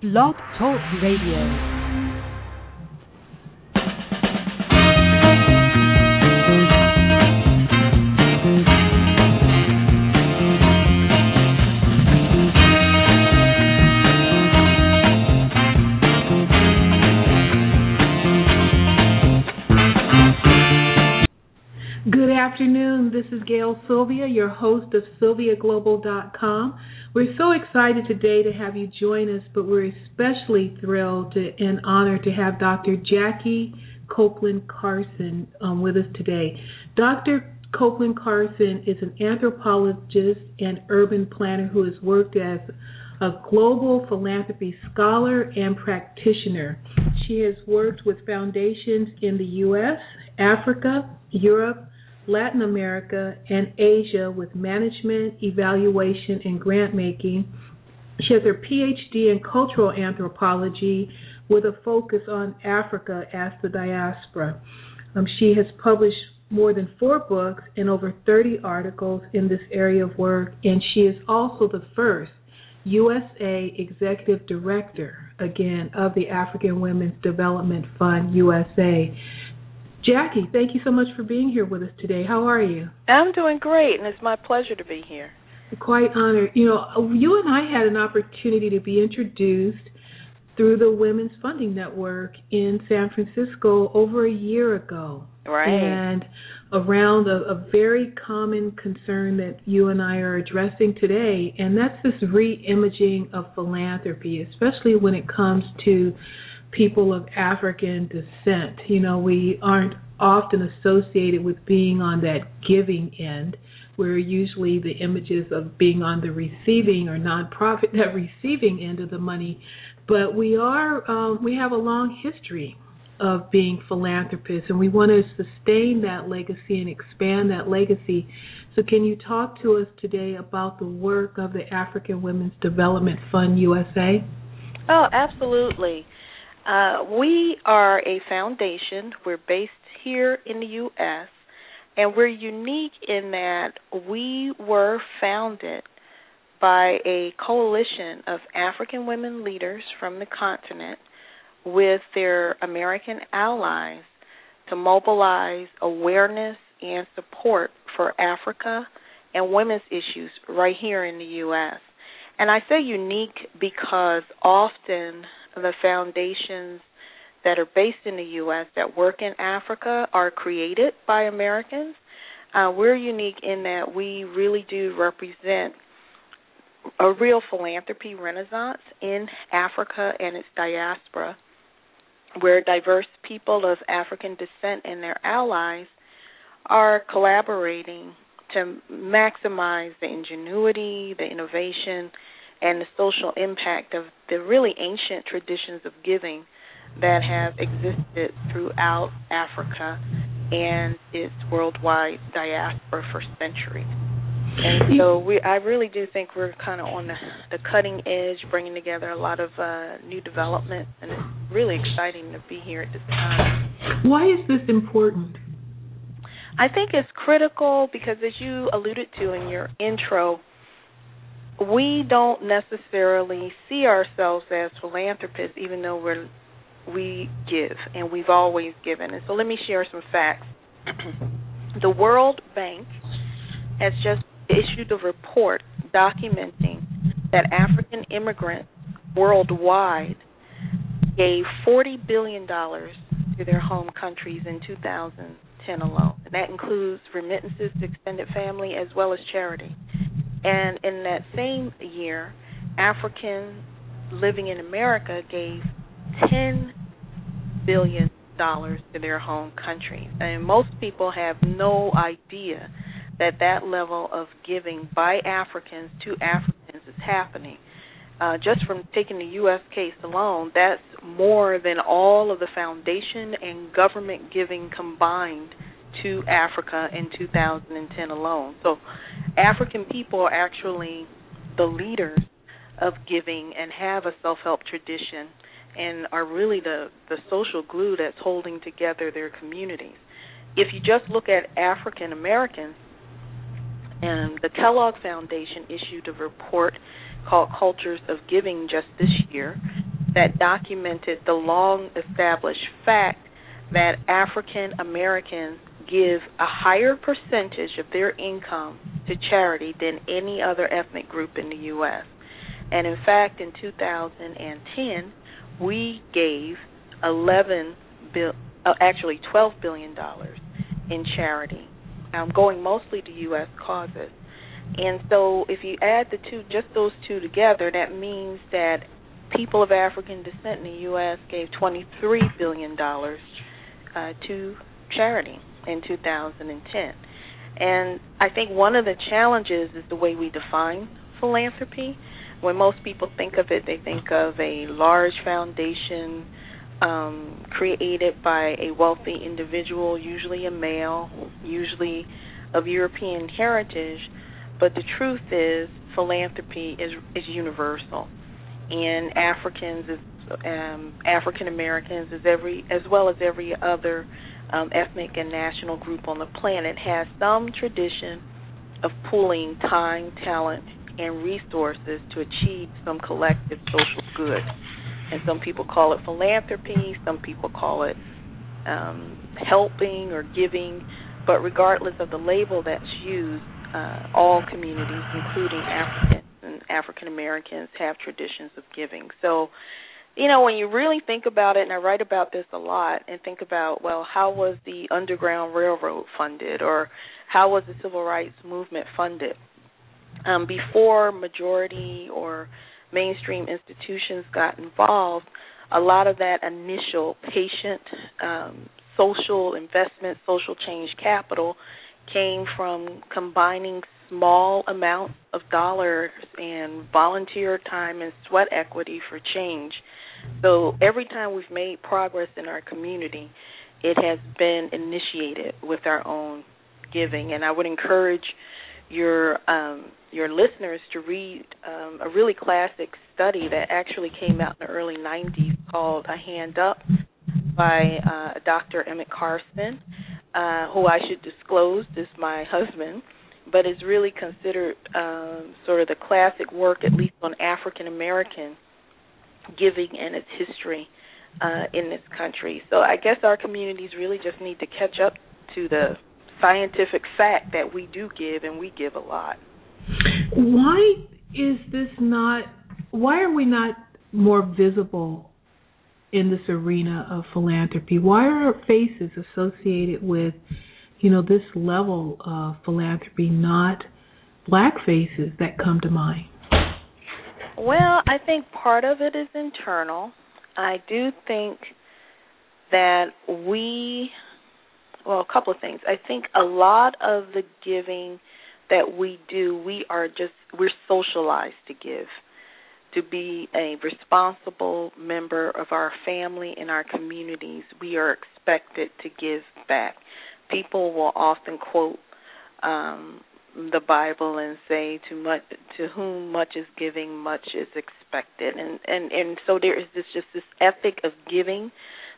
Blog Talk Radio. Gail Sylvia, your host of SylviaGlobal.com. We're so excited today to have you join us, but we're especially thrilled to, and honored to have Dr. Jackie Copeland Carson um, with us today. Dr. Copeland Carson is an anthropologist and urban planner who has worked as a global philanthropy scholar and practitioner. She has worked with foundations in the U.S., Africa, Europe, Latin America, and Asia with management, evaluation, and grant making. She has her PhD in cultural anthropology with a focus on Africa as the diaspora. Um, she has published more than four books and over 30 articles in this area of work, and she is also the first USA Executive Director, again, of the African Women's Development Fund USA. Jackie, thank you so much for being here with us today. How are you? I'm doing great, and it's my pleasure to be here. Quite honored. You know, you and I had an opportunity to be introduced through the Women's Funding Network in San Francisco over a year ago. Right. And around a, a very common concern that you and I are addressing today, and that's this re imaging of philanthropy, especially when it comes to people of African descent. You know, we aren't often associated with being on that giving end. We're usually the images of being on the receiving or nonprofit that receiving end of the money, but we are um, we have a long history of being philanthropists, and we want to sustain that legacy and expand that legacy. So, can you talk to us today about the work of the African Women's Development Fund USA? Oh, absolutely. Uh, we are a foundation. We're based here in the U.S., and we're unique in that we were founded by a coalition of African women leaders from the continent with their American allies to mobilize awareness and support for Africa and women's issues right here in the U.S. And I say unique because often the foundations that are based in the U.S. that work in Africa are created by Americans. Uh, we're unique in that we really do represent a real philanthropy renaissance in Africa and its diaspora, where diverse people of African descent and their allies are collaborating to maximize the ingenuity, the innovation, and the social impact of the really ancient traditions of giving that have existed throughout Africa and its worldwide diaspora for centuries. And so we, I really do think we're kind of on the, the cutting edge, bringing together a lot of uh, new development, and it's really exciting to be here at this time. Why is this important? I think it's critical because, as you alluded to in your intro, we don't necessarily see ourselves as philanthropists, even though we're we give and we've always given. And so, let me share some facts. the World Bank has just issued a report documenting that African immigrants worldwide gave $40 billion to their home countries in 2010 alone. And that includes remittances to extended family as well as charity. And in that same year, Africans living in America gave $10 billion to their home country. And most people have no idea that that level of giving by Africans to Africans is happening. Uh, just from taking the U.S. case alone, that's more than all of the foundation and government giving combined to Africa in 2010 alone. So, African people are actually the leaders of giving and have a self help tradition and are really the, the social glue that's holding together their communities. If you just look at African Americans, and the Kellogg Foundation issued a report called Cultures of Giving just this year, that documented the long established fact that African Americans give a higher percentage of their income to charity than any other ethnic group in the U.S. And in fact, in 2010, we gave 11 bill, uh, actually 12 billion dollars in charity, um, going mostly to U.S. causes. And so, if you add the two, just those two together, that means that people of African descent in the U.S. gave 23 billion dollars uh, to charity in 2010. And I think one of the challenges is the way we define philanthropy. When most people think of it, they think of a large foundation um, created by a wealthy individual, usually a male, usually of European heritage. But the truth is, philanthropy is is universal, and Africans um, African Americans as every as well as every other um, ethnic and national group on the planet has some tradition of pooling time, talent, and resources to achieve some collective social good. And some people call it philanthropy, some people call it um, helping or giving, but regardless of the label that's used, uh, all communities, including African and African Americans, have traditions of giving. So you know, when you really think about it, and I write about this a lot, and think about, well, how was the Underground Railroad funded, or how was the Civil Rights Movement funded? Um, before majority or mainstream institutions got involved, a lot of that initial patient um, social investment, social change capital came from combining small amounts of dollars and volunteer time and sweat equity for change so every time we've made progress in our community, it has been initiated with our own giving. And I would encourage your um, your listeners to read um, a really classic study that actually came out in the early 90s called A Hand Up by uh, Dr. Emmett Carson, uh, who I should disclose is my husband, but is really considered um, sort of the classic work, at least on African American giving and its history uh, in this country. So I guess our communities really just need to catch up to the scientific fact that we do give and we give a lot. Why is this not? Why are we not more visible in this arena of philanthropy? Why are our faces associated with, you know, this level of philanthropy not black faces that come to mind? Well, I think part of it is internal. I do think that we, well, a couple of things. I think a lot of the giving that we do, we are just, we're socialized to give, to be a responsible member of our family and our communities. We are expected to give back. People will often quote um, the Bible and say to much to whom much is giving, much is expected, and and and so there is this just this ethic of giving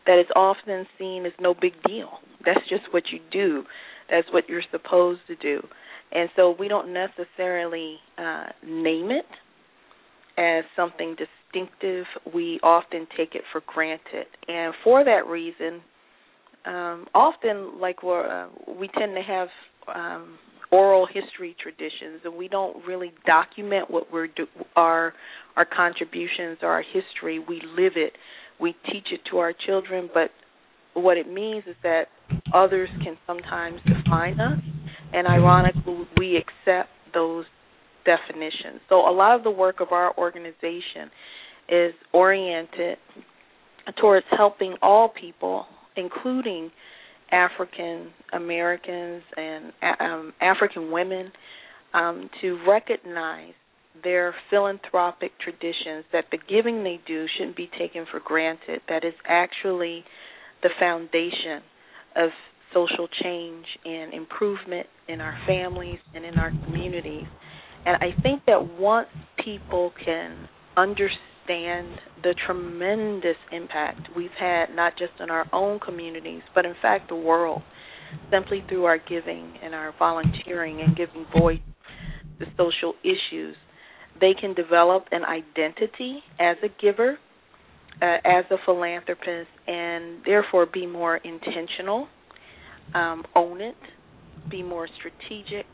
that is often seen as no big deal. That's just what you do. That's what you're supposed to do, and so we don't necessarily uh, name it as something distinctive. We often take it for granted, and for that reason, um, often like we're, uh, we tend to have um, oral history traditions, and we don't really document what we're do, our our contributions, or our history. We live it. We teach it to our children, but what it means is that others can sometimes define us, and ironically, we accept those definitions. So a lot of the work of our organization is oriented towards helping all people, including African Americans and um, African women um, to recognize their philanthropic traditions, that the giving they do shouldn't be taken for granted, that is actually the foundation of social change and improvement in our families and in our communities. And I think that once people can understand understand the tremendous impact we've had, not just in our own communities, but in fact the world, simply through our giving and our volunteering and giving voice to social issues. They can develop an identity as a giver, uh, as a philanthropist and therefore be more intentional, um, own it, be more strategic,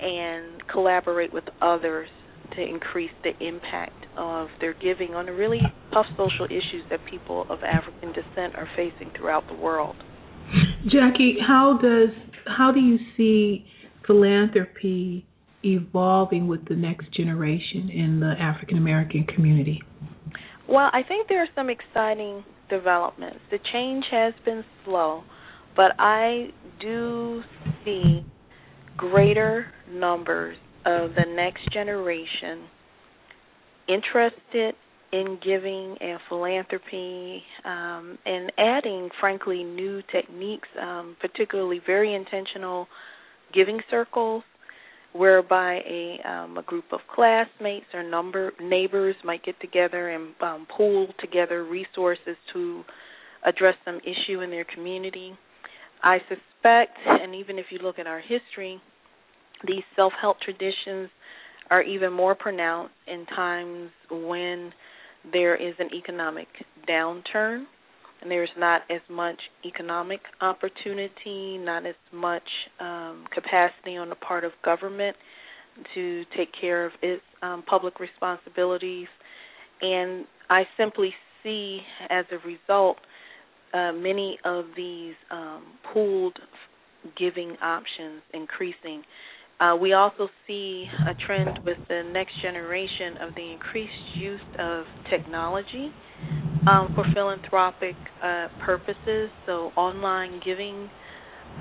and collaborate with others to increase the impact of their giving on the really tough social issues that people of African descent are facing throughout the world. Jackie, how does how do you see philanthropy evolving with the next generation in the African American community? Well, I think there are some exciting developments. The change has been slow, but I do see greater numbers of the next generation interested in giving and philanthropy um, and adding, frankly, new techniques, um, particularly very intentional giving circles, whereby a um, a group of classmates or number neighbors might get together and um, pool together resources to address some issue in their community. I suspect, and even if you look at our history, these self-help traditions are even more pronounced in times when there is an economic downturn and there's not as much economic opportunity, not as much um, capacity on the part of government to take care of its um, public responsibilities. And I simply see, as a result, uh, many of these um, pooled giving options increasing. Uh, we also see a trend with the next generation of the increased use of technology um, for philanthropic uh, purposes, so online giving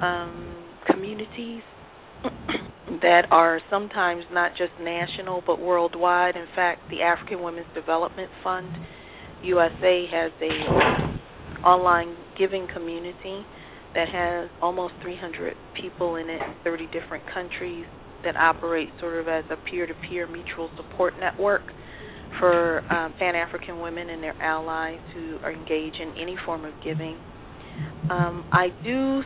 um, communities that are sometimes not just national but worldwide. In fact, the African Women's Development Fund USA has a online giving community that has almost 300 people in it 30 different countries that operate sort of as a peer-to-peer mutual support network for um, Pan African women and their allies who are engaged in any form of giving. Um, I do,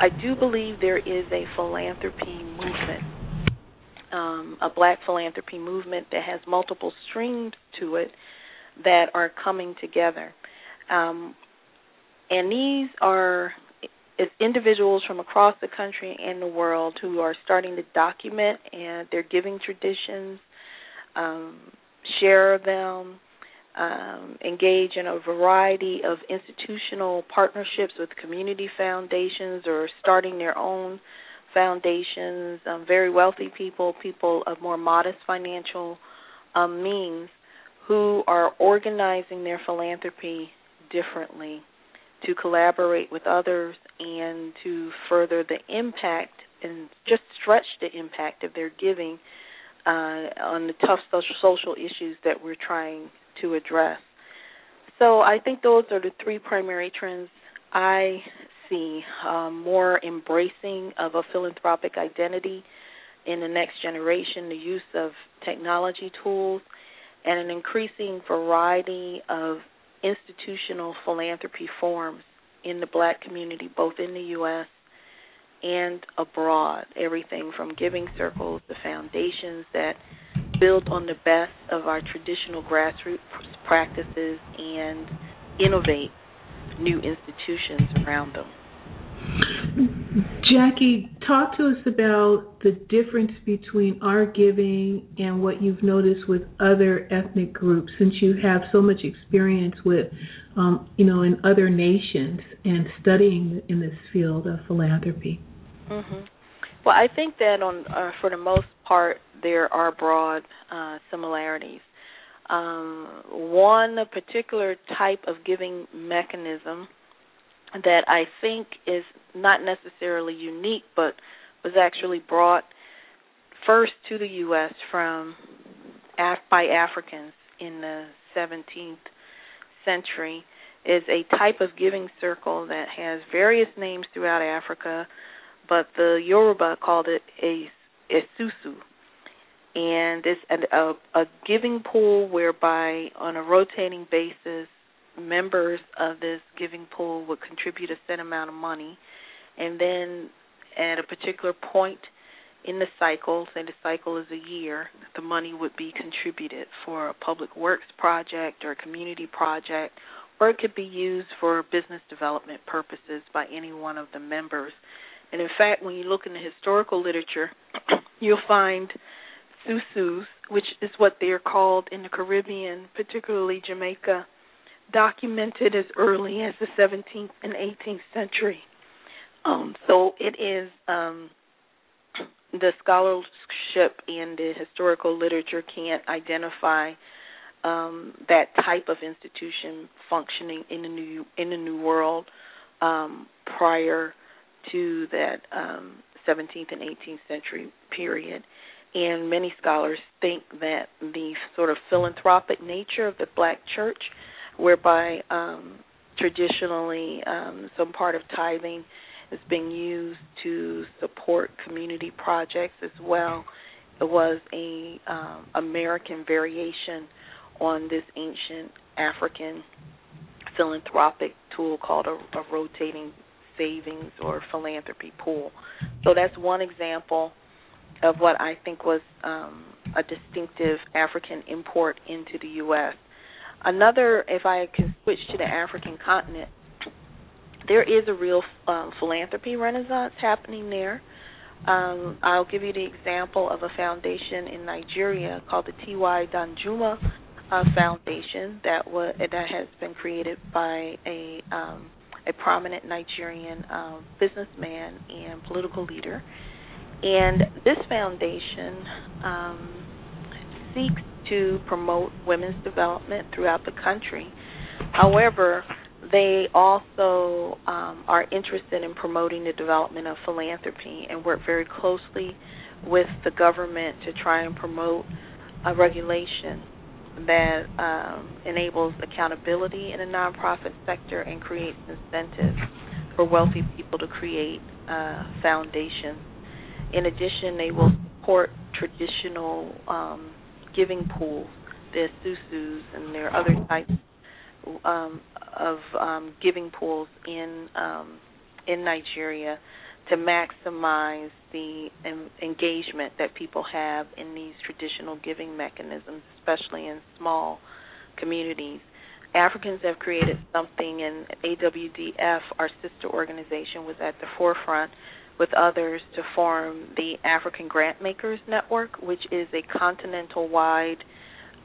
I do believe there is a philanthropy movement, um, a Black philanthropy movement that has multiple streams to it that are coming together, um, and these are it's individuals from across the country and the world who are starting to document and their giving traditions, um, share them, um, engage in a variety of institutional partnerships with community foundations or starting their own foundations. Um, very wealthy people, people of more modest financial um, means, who are organizing their philanthropy differently to collaborate with others and to further the impact and just stretch the impact of their giving uh, on the tough social, issues that we're trying to address. So I think those are the three primary trends I see um, more embracing of a philanthropic identity in the next generation, the use of technology tools, and an increasing variety of institutional philanthropy forms in the black community, both in the U.S. and abroad. Everything from giving circles to foundations that build on the best of our traditional grassroots practices and innovate new institutions around them. Jackie, talk to us about the difference between our giving and what you've noticed with other ethnic groups, since you have so much experience with, um, you know, in other nations and studying in this field of philanthropy. Mm-hmm. Well, I think that on uh, for the most part there are broad uh, similarities. Um, one particular type of giving mechanism that I think is not necessarily unique, but was actually brought first to the U.S. from Af- by Africans in the 17th century is a type of giving circle that has various names throughout Africa, but the Yoruba called it a esusu, and it's a, a giving pool whereby on a rotating basis members of this giving pool would contribute a set amount of money, and then at a particular point in the cycle, say the cycle is a year, the money would be contributed for a public works project or a community project, or it could be used for business development purposes by any one of the members. And in fact, when you look in the historical literature, you'll find susus, which is what they're called in the Caribbean, particularly Jamaica, documented as early as the 17th and 18th century. Um, so it is um, the scholarship and the historical literature can't identify um, that type of institution functioning in the new in the New World um, prior to that um, 17th and 18th century period. And many scholars think that the sort of philanthropic nature of the black church, whereby um, traditionally um, some part of tithing is being used to support community projects as well, it was a um, American variation on this ancient African philanthropic tool called a, a rotating savings or philanthropy pool. So that's one example of what I think was um, a distinctive African import into the U.S. Another, if I can switch to the African continent, there is a real um, philanthropy renaissance happening there. Um, I'll give you the example of a foundation in Nigeria called the T.Y. Danjuma uh, Foundation that was that has been created by a um, a prominent Nigerian um, businessman and political leader. And this foundation um, seeks to promote women's development throughout the country. However, they also um, are interested in promoting the development of philanthropy and work very closely with the government to try and promote a regulation that um, enables accountability in the nonprofit sector and creates incentives for wealthy people to create uh, foundations. In addition, they will support traditional um, giving pools, the susus, and there are other types um, of um, giving pools in um, in Nigeria to maximize the engagement that people have in these traditional giving mechanisms, especially in small communities. Africans have created something, and AWDF, our sister organization, was at the forefront with others to form the African Grantmakers Network, which is a continental wide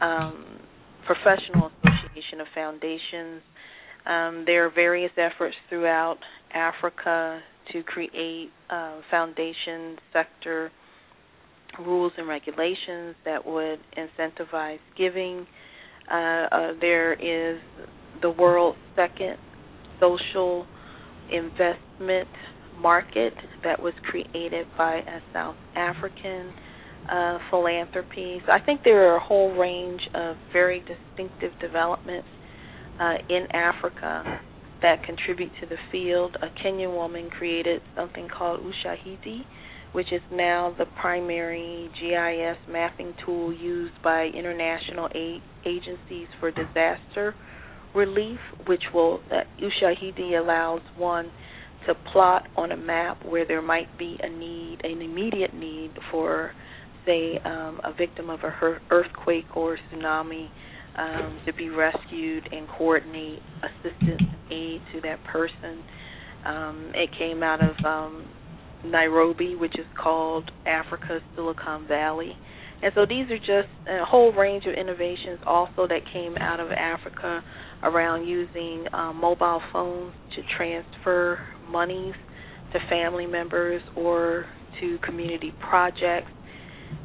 um, professional association of foundations. Um, there are various efforts throughout Africa to create uh, foundation sector rules and regulations that would incentivize giving. Uh, uh, there is the world's second social investment market that was created by a South African uh, philanthropy. So I think there are a whole range of very distinctive developments uh, in Africa that contribute to the field. A Kenyan woman created something called Ushahidi, which is now the primary GIS mapping tool used by international agencies for disaster relief, which will uh, Ushahidi allows one to plot on a map where there might be a need, an immediate need for, say, um, a victim of a earthquake or tsunami um, to be rescued and coordinate assistance aid to that person. Um, it came out of um, Nairobi, which is called Africa's Silicon Valley. And so these are just a whole range of innovations also that came out of Africa around using um, mobile phones to transfer monies to family members or to community projects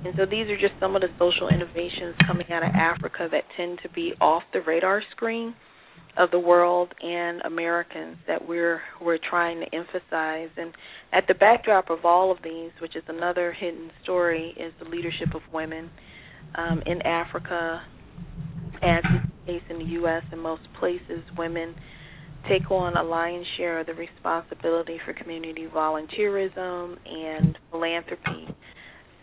and so these are just some of the social innovations coming out of Africa that tend to be off the radar screen of the world and Americans that we're we're trying to emphasize. And at the backdrop of all of these, which is another hidden story, is the leadership of women um, in Africa, as is the case in the U.S. and most places. Women take on a lion's share of the responsibility for community volunteerism and philanthropy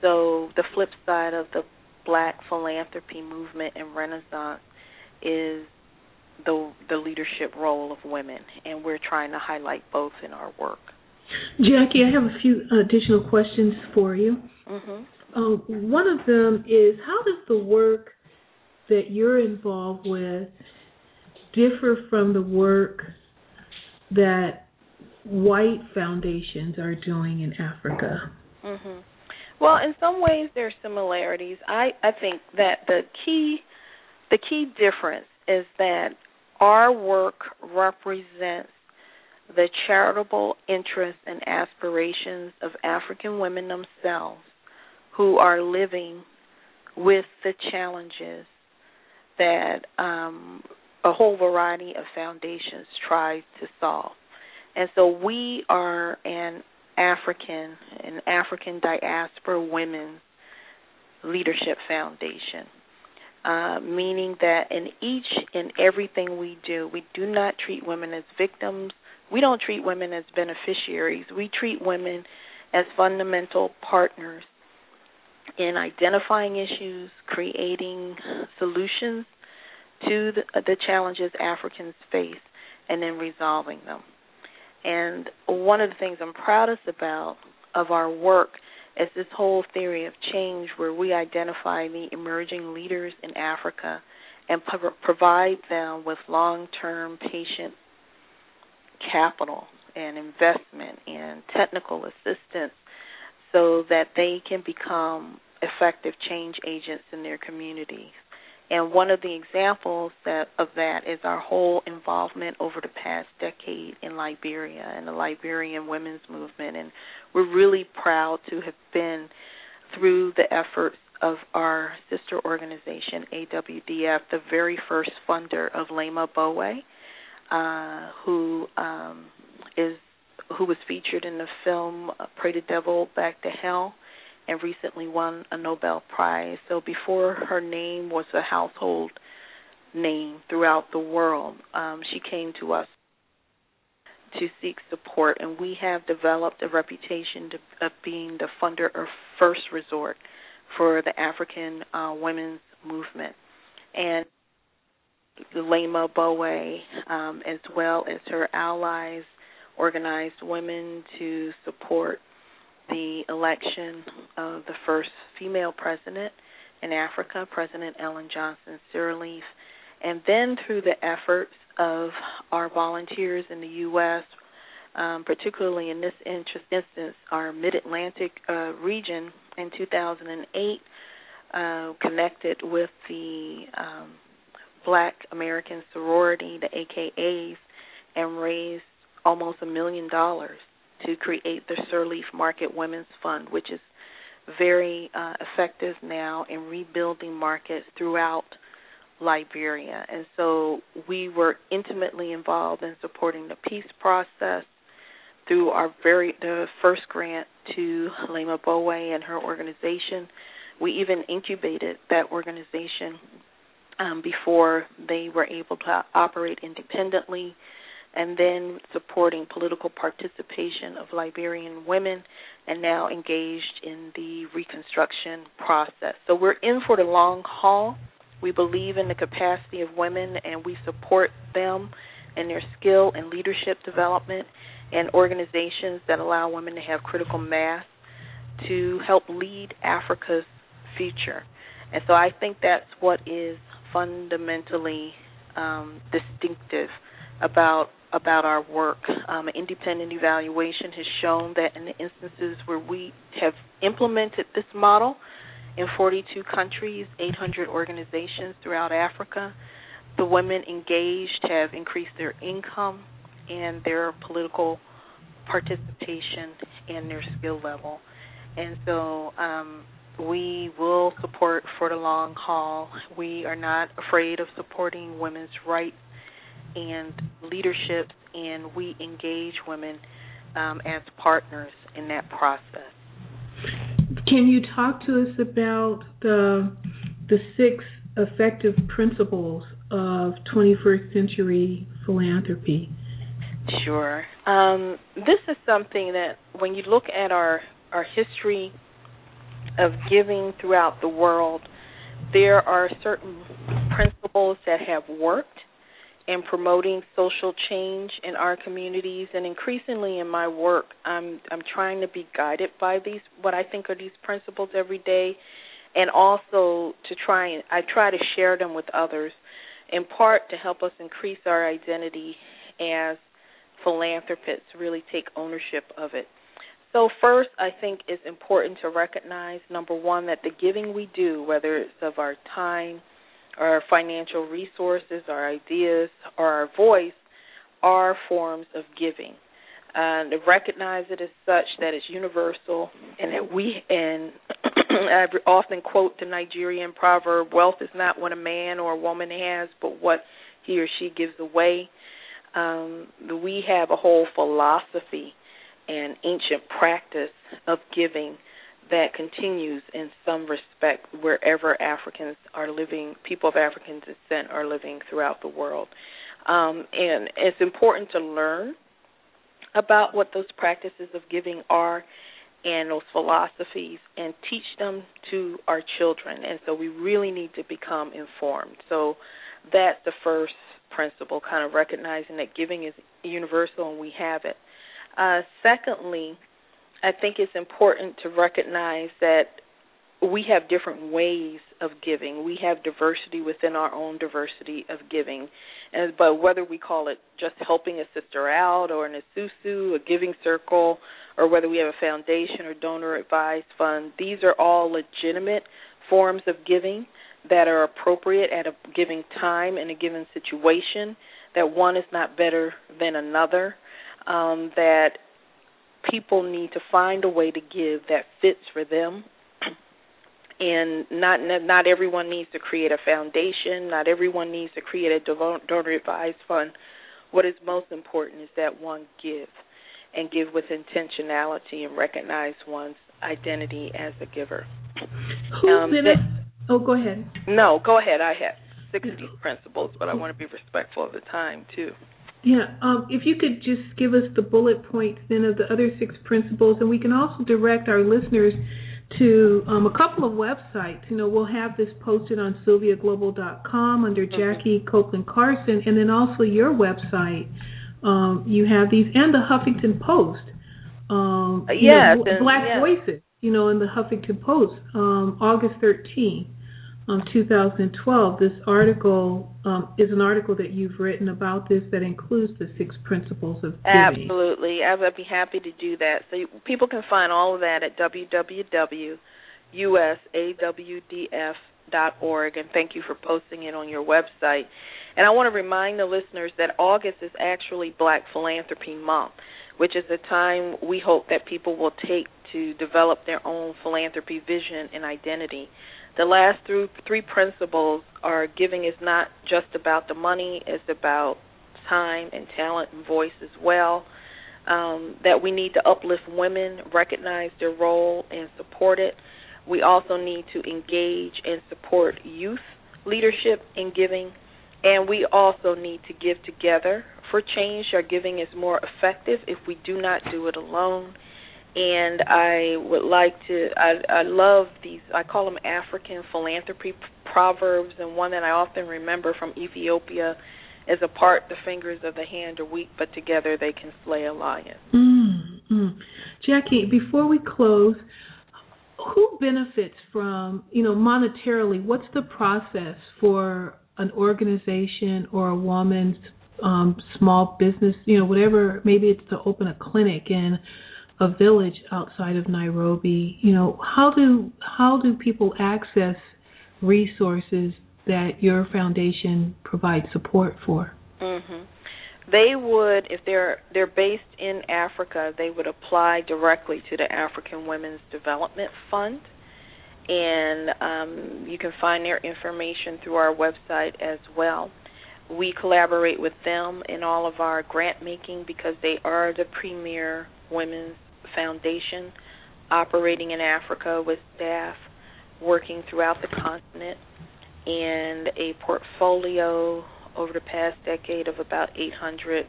so the flip side of the black philanthropy movement and renaissance is the the leadership role of women and we're trying to highlight both in our work. Jackie, I have a few additional questions for you. Mm-hmm. Uh, one of them is how does the work that you're involved with differ from the work that white foundations are doing in Africa? Mm-hmm. Well, in some ways there are similarities. I I think that the key the key difference is that our work represents the charitable interests and aspirations of African women themselves who are living with the challenges that um, a whole variety of foundations try to solve. And so we are an African, an African diaspora women's leadership foundation. Uh, meaning that in each and everything we do, we do not treat women as victims. We don't treat women as beneficiaries. We treat women as fundamental partners in identifying issues, creating solutions to the, the challenges Africans face, and then resolving them. And one of the things I'm proudest about of our work is this whole theory of change where we identify the emerging leaders in Africa and pro- provide them with long-term patient capital and investment and technical assistance so that they can become effective change agents in their communities. And one of the examples that of that is our whole involvement over the past decade in Liberia and the Liberian women's movement. And we're really proud to have been through the efforts of our sister organization, AWDF, the very first funder of Leymah Gbowee, uh, who um, is who was featured in the film Pray the Devil Back to Hell and recently won a Nobel Prize. So before her name was a household name throughout the world, um, she came to us to seek support, and we have developed a reputation to, of being the funder of first resort for the African uh, women's movement. And Leymah Gbowee, um, as well as her allies, organized women to support the election of the first female president in Africa, President Ellen Johnson Sirleaf, and then through the efforts of our volunteers in the U.S., um, particularly in this instance, our Mid Atlantic uh, region in 2008, uh, connected with the um, Black American sorority, the AKAs, and raised almost a million dollars to create the Sirleaf Market Women's Fund, which is very uh, effective now in rebuilding markets throughout Liberia. And so we were intimately involved in supporting the peace process through our very the first grant to Leymah Gbowee and her organization. We even incubated that organization um, before they were able to operate independently and then supporting political participation of Liberian women and now engaged in the reconstruction process. So we're in for the long haul. We believe in the capacity of women and we support them in their skill and leadership development and organizations that allow women to have critical mass to help lead Africa's future. And so I think that's what is fundamentally um, distinctive about about our work. Um, independent evaluation has shown that in the instances where we have implemented this model in 42 countries, 800 organizations throughout Africa, the women engaged have increased their income and their political participation and their skill level. And so um, we will support for the long haul. We are not afraid of supporting women's rights and leadership, and we engage women um, as partners in that process. Can you talk to us about the the six effective principles of 21st century philanthropy? Sure. Um, this is something that when you look at our our history of giving throughout the world, there are certain principles that have worked in promoting social change in our communities and increasingly in my work I'm I'm trying to be guided by these what I think are these principles every day and also to try and I try to share them with others in part to help us increase our identity as philanthropists really take ownership of it. So first I think it's important to recognize number 1 that the giving we do whether it's of our time our financial resources, our ideas, or our voice are forms of giving. And to recognize it as such that it's universal and that we and I often quote the Nigerian proverb, wealth is not what a man or a woman has, but what he or she gives away. Um, we have a whole philosophy and ancient practice of giving that continues in some respect wherever Africans are living, people of African descent are living throughout the world. Um, and it's important to learn about what those practices of giving are and those philosophies and teach them to our children. And so we really need to become informed. So that's the first principle, kind of recognizing that giving is universal and we have it. Uh, secondly, I think it's important to recognize that we have different ways of giving. We have diversity within our own diversity of giving. And but whether we call it just helping a sister out or an Esusu, a giving circle, or whether we have a foundation or donor advised fund, these are all legitimate forms of giving that are appropriate at a given time in a given situation, that one is not better than another, um, that people need to find a way to give that fits for them. And not not everyone needs to create a foundation. Not everyone needs to create a donor advised fund. What is most important is that one give and give with intentionality and recognize one's identity as a giver. Who's um, that, oh go ahead. No go ahead. I have 60 principles but i want to be respectful of the time too yeah, um, if you could just give us the bullet points then of the other six principles, and we can also direct our listeners to um, a couple of websites. You know, we'll have this posted on sylviaglobal.com under Jackie Copeland Carson, and then also your website. Um, you have these, and the Huffington Post. Um, yes, know, Black Voices. You know, in the Huffington Post, um, August 13th um, 2012. This article um, is an article that you've written about this that includes the six principles of giving. Absolutely, I would be happy to do that. So you, people can find all of that at www.usawdf.org, and thank you for posting it on your website. And I want to remind the listeners that August is actually Black Philanthropy Month, which is a time we hope that people will take to develop their own philanthropy vision and identity. The last three, three principles are giving is not just about the money, it's about time and talent and voice as well. Um, that we need to uplift women, recognize their role, and support it. We also need to engage and support youth leadership in giving, and we also need to give together. For change, our giving is more effective if we do not do it alone and I would like to. I, I love these. I call them African philanthropy proverbs, and one that I often remember from Ethiopia is apart the fingers of the hand are weak, but together they can slay a lion. Mm-hmm. Jackie, before we close, who benefits from you know monetarily? What's the process for an organization or a woman's um, small business? You know, whatever. Maybe it's to open a clinic and a village outside of Nairobi, you know, how do how do people access resources that your foundation provides support for? Mm-hmm. They would if they're they're based in Africa, they would apply directly to the African Women's Development Fund. And um, you can find their information through our website as well. We collaborate with them in all of our grant making because they are the premier women's foundation operating in Africa with staff working throughout the continent and a portfolio over the past decade of about 800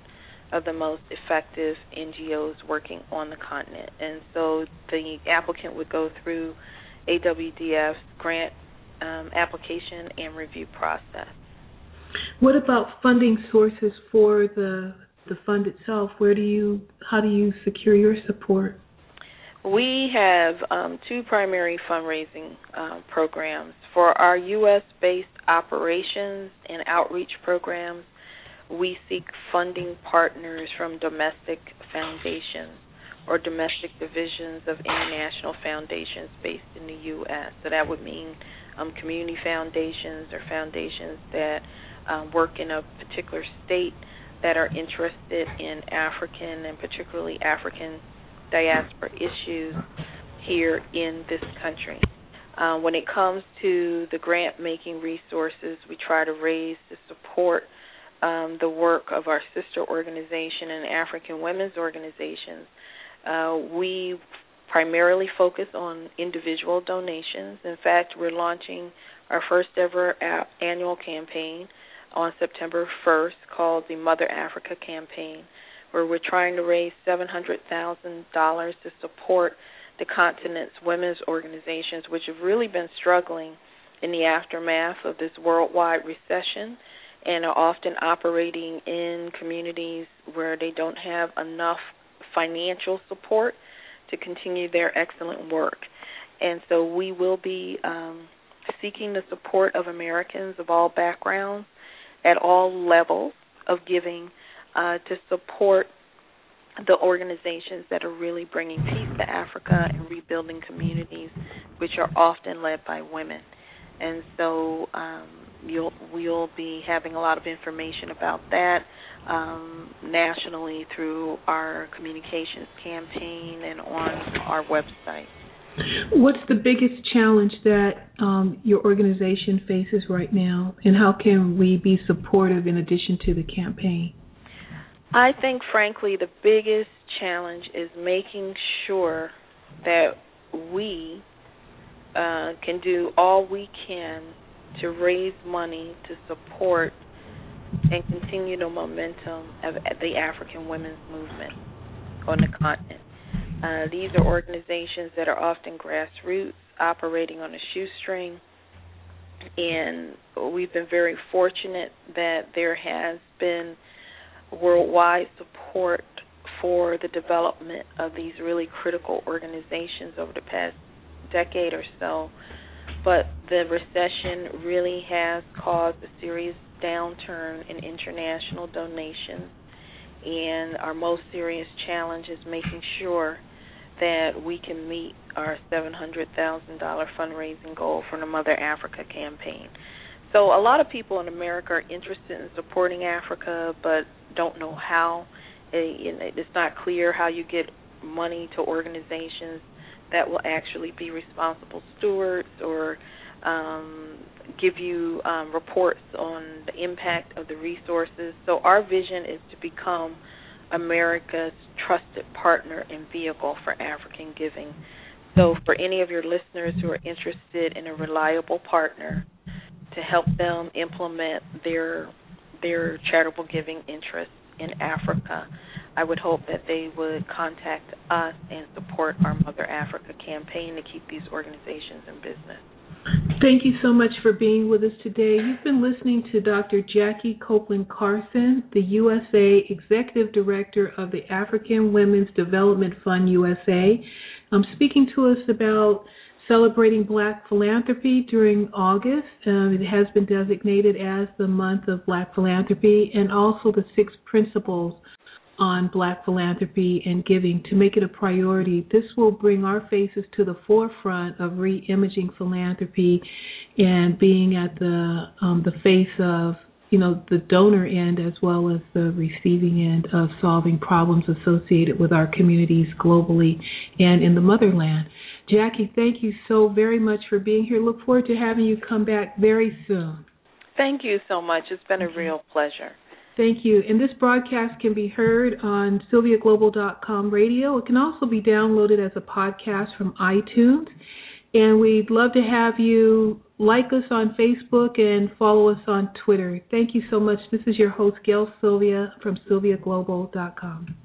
of the most effective NGOs working on the continent. And so the applicant would go through AWDF's grant um, application and review process. What about funding sources for the the fund itself? Where do you how do you secure your support? We have um, two primary fundraising uh, programs for our U.S. based operations and outreach programs. We seek funding partners from domestic foundations or domestic divisions of international foundations based in the U.S. So that would mean um, community foundations or foundations that um, work in a particular state that are interested in African and particularly African diaspora issues here in this country. Uh, when it comes to the grant making resources, we try to raise to support um, the work of our sister organization and African women's organizations. Uh, we primarily focus on individual donations. In fact, we're launching our first ever annual campaign on September 1st called the Mother Africa Campaign, where we're trying to raise $700,000 to support the continent's women's organizations, which have really been struggling in the aftermath of this worldwide recession and are often operating in communities where they don't have enough financial support to continue their excellent work. And so we will be um, seeking the support of Americans of all backgrounds at all levels of giving uh, to support the organizations that are really bringing peace to Africa and rebuilding communities, which are often led by women. And so um, you'll we'll be having a lot of information about that um, nationally through our communications campaign and on our website. What's the biggest challenge that um, your organization faces right now, and how can we be supportive in addition to the campaign? I think, frankly, the biggest challenge is making sure that we uh, can do all we can to raise money to support and continue the momentum of the African women's movement on the continent. Uh, these are organizations that are often grassroots, operating on a shoestring, and we've been very fortunate that there has been worldwide support for the development of these really critical organizations over the past decade or so. But the recession really has caused a serious downturn in international donations, and our most serious challenge is making sure that we can meet our $700,000 fundraising goal for the Mother Africa campaign. So, a lot of people in America are interested in supporting Africa but don't know how. It's not clear how you get money to organizations that will actually be responsible stewards or um, give you um, reports on the impact of the resources. So, our vision is to become America's trusted partner and vehicle for African giving. So, for any of your listeners who are interested in a reliable partner to help them implement their their charitable giving interests in Africa, I would hope that they would contact us and support our Mother Africa campaign to keep these organizations in business. Thank you so much for being with us today. You've been listening to Dr. Jackie Copeland Carson, the USA Executive Director of the African Women's Development Fund USA. Um, speaking to us about celebrating Black philanthropy during August. Um, it has been designated as the month of Black philanthropy, and also the six principles on black philanthropy and giving to make it a priority. This will bring our faces to the forefront of re-imaging philanthropy and being at the um, the face of you know the donor end as well as the receiving end of solving problems associated with our communities globally and in the motherland. Jackie, thank you so very much for being here. Look forward to having you come back very soon. Thank you so much. It's been a real pleasure. Thank you. And this broadcast can be heard on SylviaGlobal.com radio. It can also be downloaded as a podcast from iTunes. And we'd love to have you like us on Facebook and follow us on Twitter. Thank you so much. This is your host, Gail Sylvia from SylviaGlobal.com.